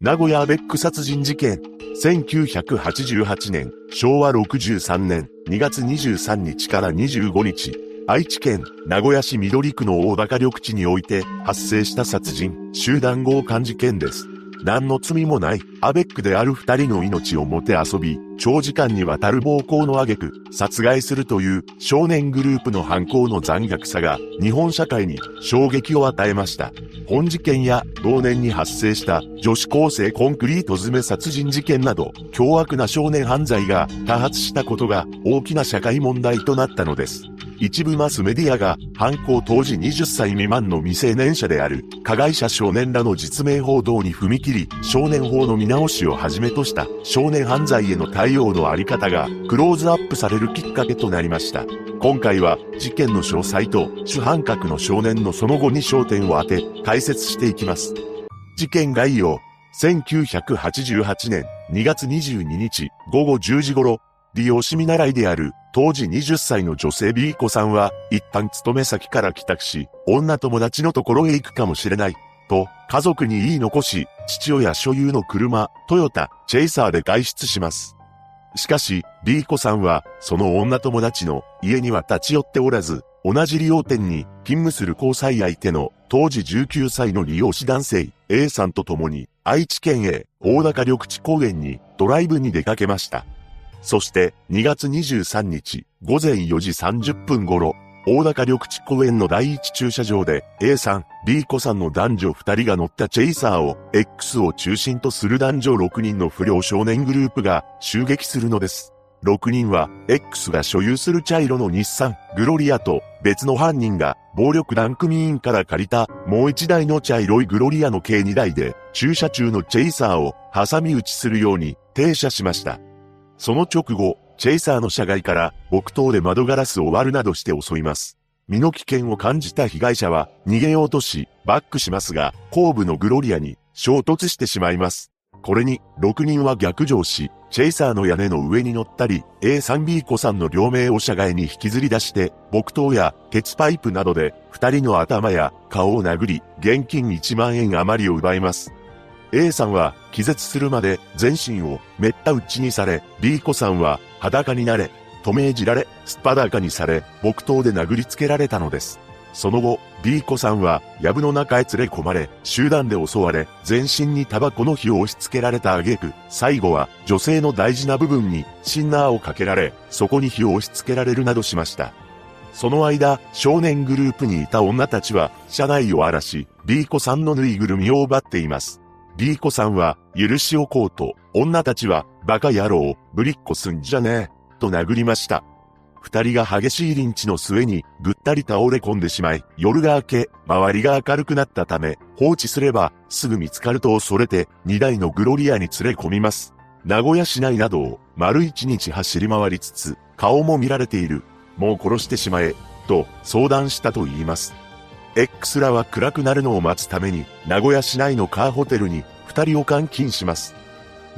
名古屋アベック殺人事件。1988年、昭和63年2月23日から25日、愛知県名古屋市緑区の大高緑地において発生した殺人、集団強姦事件です。何の罪もないアベックである二人の命をもて遊び、長時間にわたる暴行の挙句、殺害するという少年グループの犯行の残虐さが日本社会に衝撃を与えました。本事件や同年に発生した女子高生コンクリート詰め殺人事件など、凶悪な少年犯罪が多発したことが大きな社会問題となったのです。一部マスメディアが犯行当時20歳未満の未成年者である加害者少年らの実名報道に踏み切り、少年法の見直しをはじめとした少年犯罪への対応のあり方がクローズアップされるきっかけとなりました。今回は事件の詳細と主犯格の少年のその後に焦点を当て解説していきます。事件概要。1988年2月22日午後10時頃、利用し見習いである当時20歳の女性 B 子さんは、一旦勤め先から帰宅し、女友達のところへ行くかもしれない、と、家族に言い残し、父親所有の車、トヨタ、チェイサーで外出します。しかし、B 子さんは、その女友達の家には立ち寄っておらず、同じ利用店に勤務する交際相手の当時19歳の利用師男性 A さんと共に愛知県へ大高緑地公園にドライブに出かけました。そして2月23日午前4時30分頃、大高緑地公園の第一駐車場で A さん、B 子さんの男女2人が乗ったチェイサーを X を中心とする男女6人の不良少年グループが襲撃するのです。6人は X が所有する茶色の日産、グロリアと別の犯人が暴力団組員から借りたもう一台の茶色いグロリアの計2台で駐車中のチェイサーを挟み撃ちするように停車しました。その直後、チェイサーの車外から木刀で窓ガラスを割るなどして襲います。身の危険を感じた被害者は逃げようとし、バックしますが、後部のグロリアに衝突してしまいます。これに、6人は逆上し、チェイサーの屋根の上に乗ったり、A3B 子さんの両名を車外に引きずり出して、木刀や鉄パイプなどで、二人の頭や顔を殴り、現金1万円余りを奪います。A さんは気絶するまで全身をめった打ちにされ、B 子さんは裸になれ、と命じられ、すっぱだかにされ、木刀で殴りつけられたのです。その後、B 子さんは、藪の中へ連れ込まれ、集団で襲われ、全身にタバコの火を押し付けられた挙句、最後は、女性の大事な部分に、シンナーをかけられ、そこに火を押し付けられるなどしました。その間、少年グループにいた女たちは、車内を荒らし、B 子さんのぬいぐるみを奪っています。リーコさんは、許しをこうと、女たちは、バカ野郎、ぶりっこすんじゃねえ、と殴りました。二人が激しいリンチの末に、ぐったり倒れ込んでしまい、夜が明け、周りが明るくなったため、放置すれば、すぐ見つかると恐れて、二台のグロリアに連れ込みます。名古屋市内などを、丸一日走り回りつつ、顔も見られている。もう殺してしまえ、と相談したと言います。X らは暗くなるのを待つために、名古屋市内のカーホテルに二人を監禁します。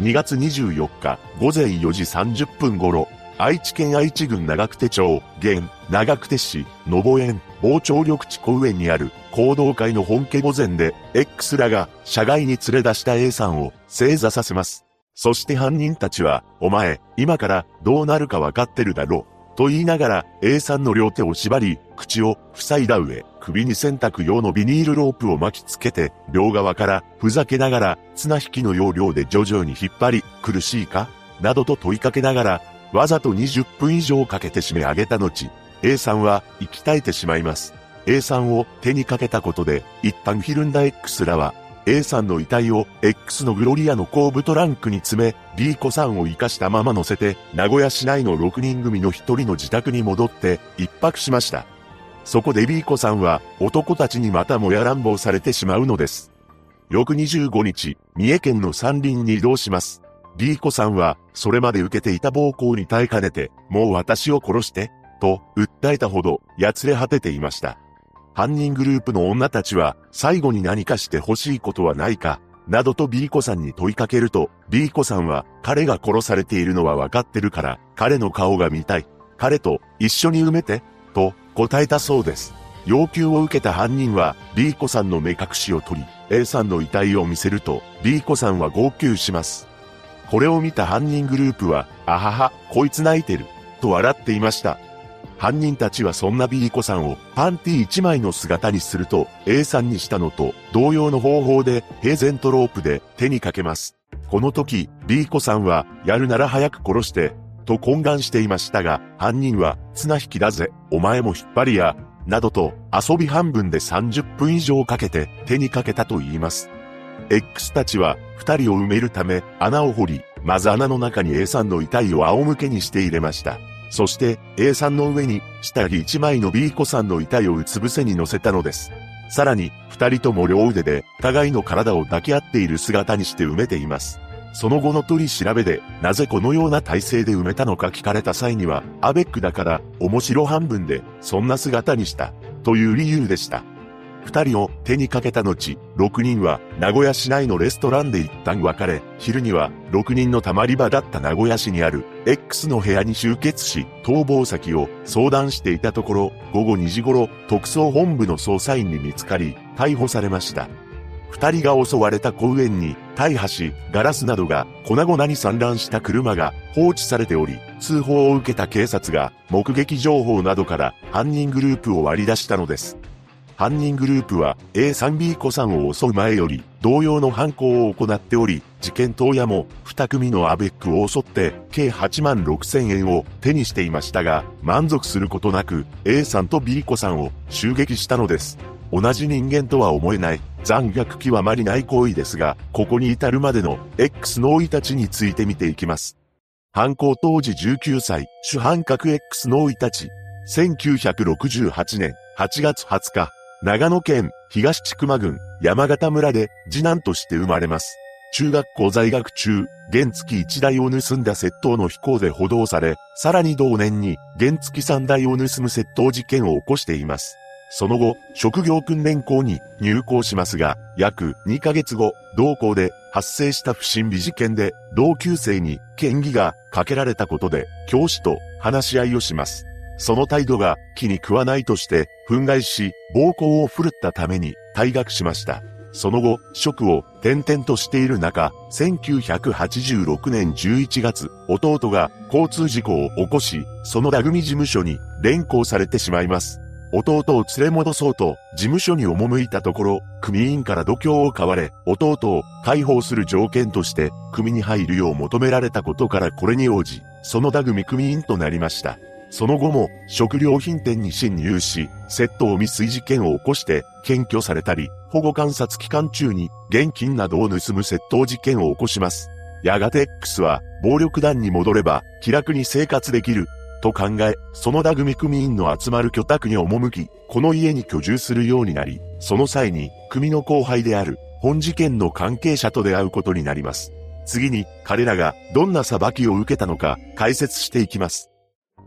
2月24日午前4時30分頃、愛知県愛知郡長久手町、現、長久手市、野保園、傍聴緑地公園にある行動会の本家御前で、X らが社外に連れ出した A さんを正座させます。そして犯人たちは、お前、今からどうなるかわかってるだろう。と言いながら A さんの両手を縛り、口を塞いだ上、首に洗濯用のビニールロープを巻きつけて、両側からふざけながら綱引きの要領で徐々に引っ張り、苦しいかなどと問いかけながら、わざと20分以上かけて締め上げた後、A さんは息絶えてしまいます。A さんを手にかけたことで、一旦ひるんだ X らは A さんの遺体を X のグロリアの後部トランクに詰め、B 子さんを生かしたまま乗せて、名古屋市内の6人組の1人の自宅に戻って一泊しました。そこで B 子さんは男たちにまたもや乱暴されてしまうのです。翌25日、三重県の山林に移動します。B 子さんは、それまで受けていた暴行に耐えかねて、もう私を殺して、と訴えたほど、やつれ果てていました。犯人グループの女たちは、最後に何かして欲しいことはないか、などと B 子さんに問いかけると、B 子さんは、彼が殺されているのは分かってるから、彼の顔が見たい。彼と一緒に埋めて、と答えたそうです。要求を受けた犯人は B 子さんの目隠しを取り、A さんの遺体を見せると B 子さんは号泣します。これを見た犯人グループは、あはは、こいつ泣いてる、と笑っていました。犯人たちはそんな B 子さんをパンティ1枚の姿にすると A さんにしたのと同様の方法で平然とロープで手にかけます。この時 B 子さんはやるなら早く殺してと懇願していましたが犯人は綱引きだぜお前も引っ張りやなどと遊び半分で30分以上かけて手にかけたと言います。X たちは二人を埋めるため穴を掘り、まず穴の中に A さんの遺体を仰向けにして入れました。そして A さんの上に下着一枚の B 子さんの遺体をうつ伏せに乗せたのです。さらに二人とも両腕で互いの体を抱き合っている姿にして埋めています。その後の取り調べで、なぜこのような体勢で埋めたのか聞かれた際には、アベックだから面白半分でそんな姿にした、という理由でした。二人を手にかけた後、六人は名古屋市内のレストランで一旦別れ、昼には六人の溜まり場だった名古屋市にある X の部屋に集結し、逃亡先を相談していたところ、午後2時頃、特捜本部の捜査員に見つかり、逮捕されました。二人が襲われた公園に、大破し、ガラスなどが粉々に散乱した車が放置されており、通報を受けた警察が目撃情報などから犯人グループを割り出したのです。犯人グループは A3B 子さんを襲う前より同様の犯行を行っており、事件当夜も2組のアベックを襲って計8万6千円を手にしていましたが、満足することなく A さんと B 子さんを襲撃したのです。同じ人間とは思えない残虐極まりない行為ですが、ここに至るまでの X の生い立ちについて見ていきます。犯行当時19歳、主犯格 X の生い立ち。1968年8月20日、長野県東千曲郡山形村で次男として生まれます。中学校在学中、原付1台を盗んだ窃盗の飛行で補導され、さらに同年に原付3台を盗む窃盗事件を起こしています。その後、職業訓練校に入校しますが、約2ヶ月後、同校で発生した不審火事件で、同級生に嫌疑がかけられたことで、教師と話し合いをします。その態度が気に食わないとして憤慨し暴行を振るったために退学しました。その後、職を転々としている中、1986年11月、弟が交通事故を起こし、そのラグミ事務所に連行されてしまいます。弟を連れ戻そうと事務所に赴いたところ、組員から度胸を買われ、弟を解放する条件として組に入るよう求められたことからこれに応じ、そのダグミ組員となりました。その後も食料品店に侵入し、窃盗未遂事件を起こして検挙されたり、保護観察期間中に現金などを盗む窃盗事件を起こします。やがて X は暴力団に戻れば気楽に生活できると考え、そのダグミ組員の集まる居宅に赴き、この家に居住するようになり、その際に組の後輩である本事件の関係者と出会うことになります。次に彼らがどんな裁きを受けたのか解説していきます。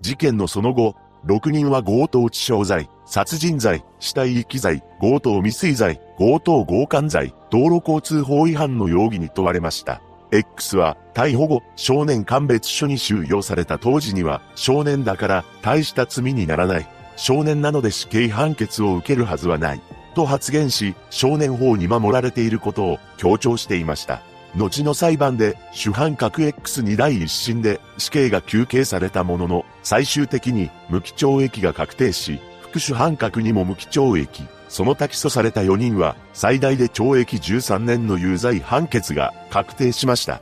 事件のその後、6人は強盗致傷罪、殺人罪、死体遺棄罪、強盗未遂罪、強盗強姦罪、道路交通法違反の容疑に問われました。X は逮捕後、少年鑑別所に収容された当時には、少年だから大した罪にならない。少年なので死刑判決を受けるはずはない。と発言し、少年法に守られていることを強調していました。後の裁判で主犯格 X に第一審で死刑が求刑されたものの、最終的に無期懲役が確定し、副主犯格にも無期懲役、その他起訴された4人は最大で懲役13年の有罪判決が確定しました。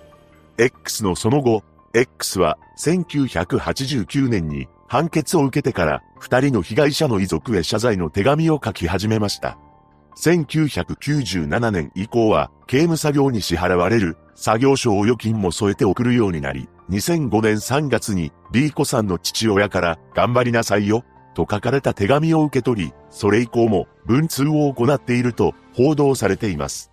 X のその後、X は1989年に判決を受けてから2人の被害者の遺族へ謝罪の手紙を書き始めました。1997年以降は刑務作業に支払われる作業所を預金も添えて送るようになり、2005年3月に B 子さんの父親から頑張りなさいよと書かれた手紙を受け取り、それ以降も文通を行っていると報道されています。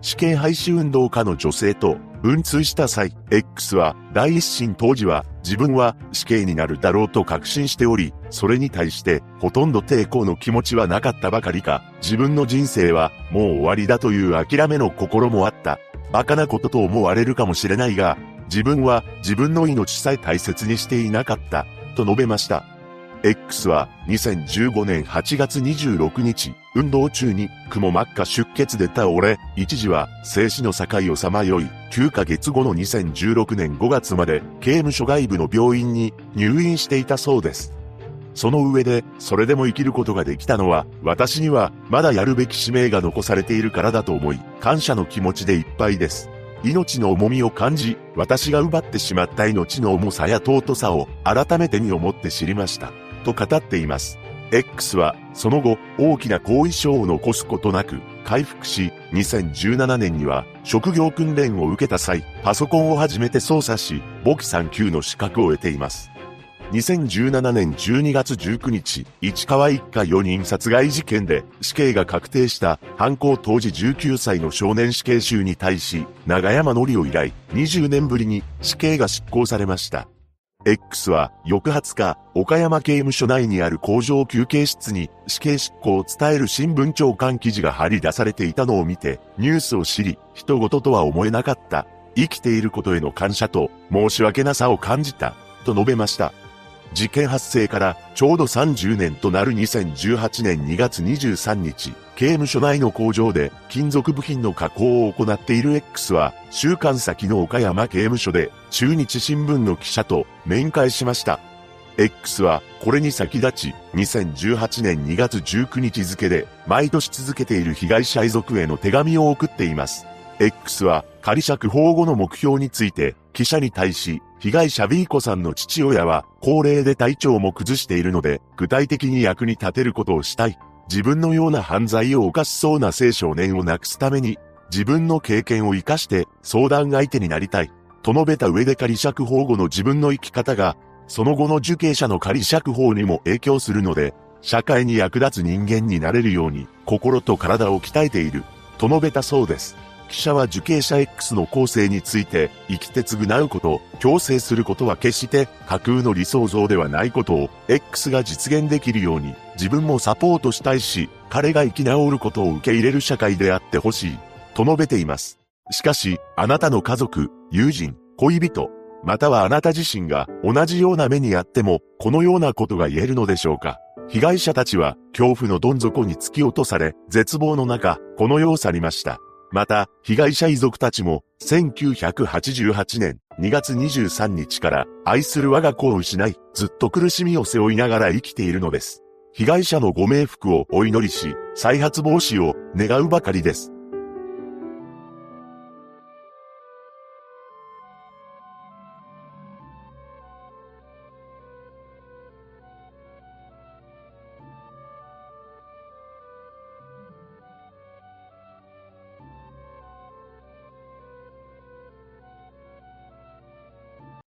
死刑廃止運動家の女性と文通した際、X は第一審当時は自分は死刑になるだろうと確信しており、それに対してほとんど抵抗の気持ちはなかったばかりか、自分の人生はもう終わりだという諦めの心もあった。馬鹿なことと思われるかもしれないが、自分は自分の命さえ大切にしていなかった、と述べました。X は2015年8月26日、運動中に雲真っ赤出血で倒れ、一時は生死の境をさまよい、9ヶ月後の2016年5月まで刑務所外部の病院に入院していたそうです。その上で、それでも生きることができたのは、私にはまだやるべき使命が残されているからだと思い、感謝の気持ちでいっぱいです。命の重みを感じ、私が奪ってしまった命の重さや尊さを改めてに思って知りました。と語っています。X は、その後、大きな後遺症を残すことなく、回復し、2017年には、職業訓練を受けた際、パソコンを初めて操作し、簿記3級の資格を得ています。2017年12月19日、市川一家4人殺害事件で死刑が確定した犯行当時19歳の少年死刑囚に対し、長山則を以来、20年ぶりに死刑が執行されました。X は翌20日、岡山刑務所内にある工場休憩室に死刑執行を伝える新聞長官記事が貼り出されていたのを見て、ニュースを知り、人事とは思えなかった。生きていることへの感謝と申し訳なさを感じた。と述べました。事件発生からちょうど30年となる2018年2月23日、刑務所内の工場で金属部品の加工を行っている X は、週間先の岡山刑務所で中日新聞の記者と面会しました。X はこれに先立ち2018年2月19日付で毎年続けている被害者遺族への手紙を送っています。X は仮釈放後の目標について記者に対し被害者 B 子さんの父親は高齢で体調も崩しているので具体的に役に立てることをしたい。自分のような犯罪を犯しそうな青少年をなくすために自分の経験を活かして相談相手になりたい。と述べた上で仮釈放後の自分の生き方がその後の受刑者の仮釈放にも影響するので社会に役立つ人間になれるように心と体を鍛えている。と述べたそうです。記者は受刑者 X の構成について、生きて償うこと、強制することは決して架空の理想像ではないことを X が実現できるように自分もサポートしたいし、彼が生き直ることを受け入れる社会であってほしい、と述べています。しかし、あなたの家族、友人、恋人、またはあなた自身が同じような目にあっても、このようなことが言えるのでしょうか被害者たちは恐怖のどん底に突き落とされ、絶望の中、この世を去りました。また、被害者遺族たちも、1988年2月23日から愛する我が子を失い、ずっと苦しみを背負いながら生きているのです。被害者のご冥福をお祈りし、再発防止を願うばかりです。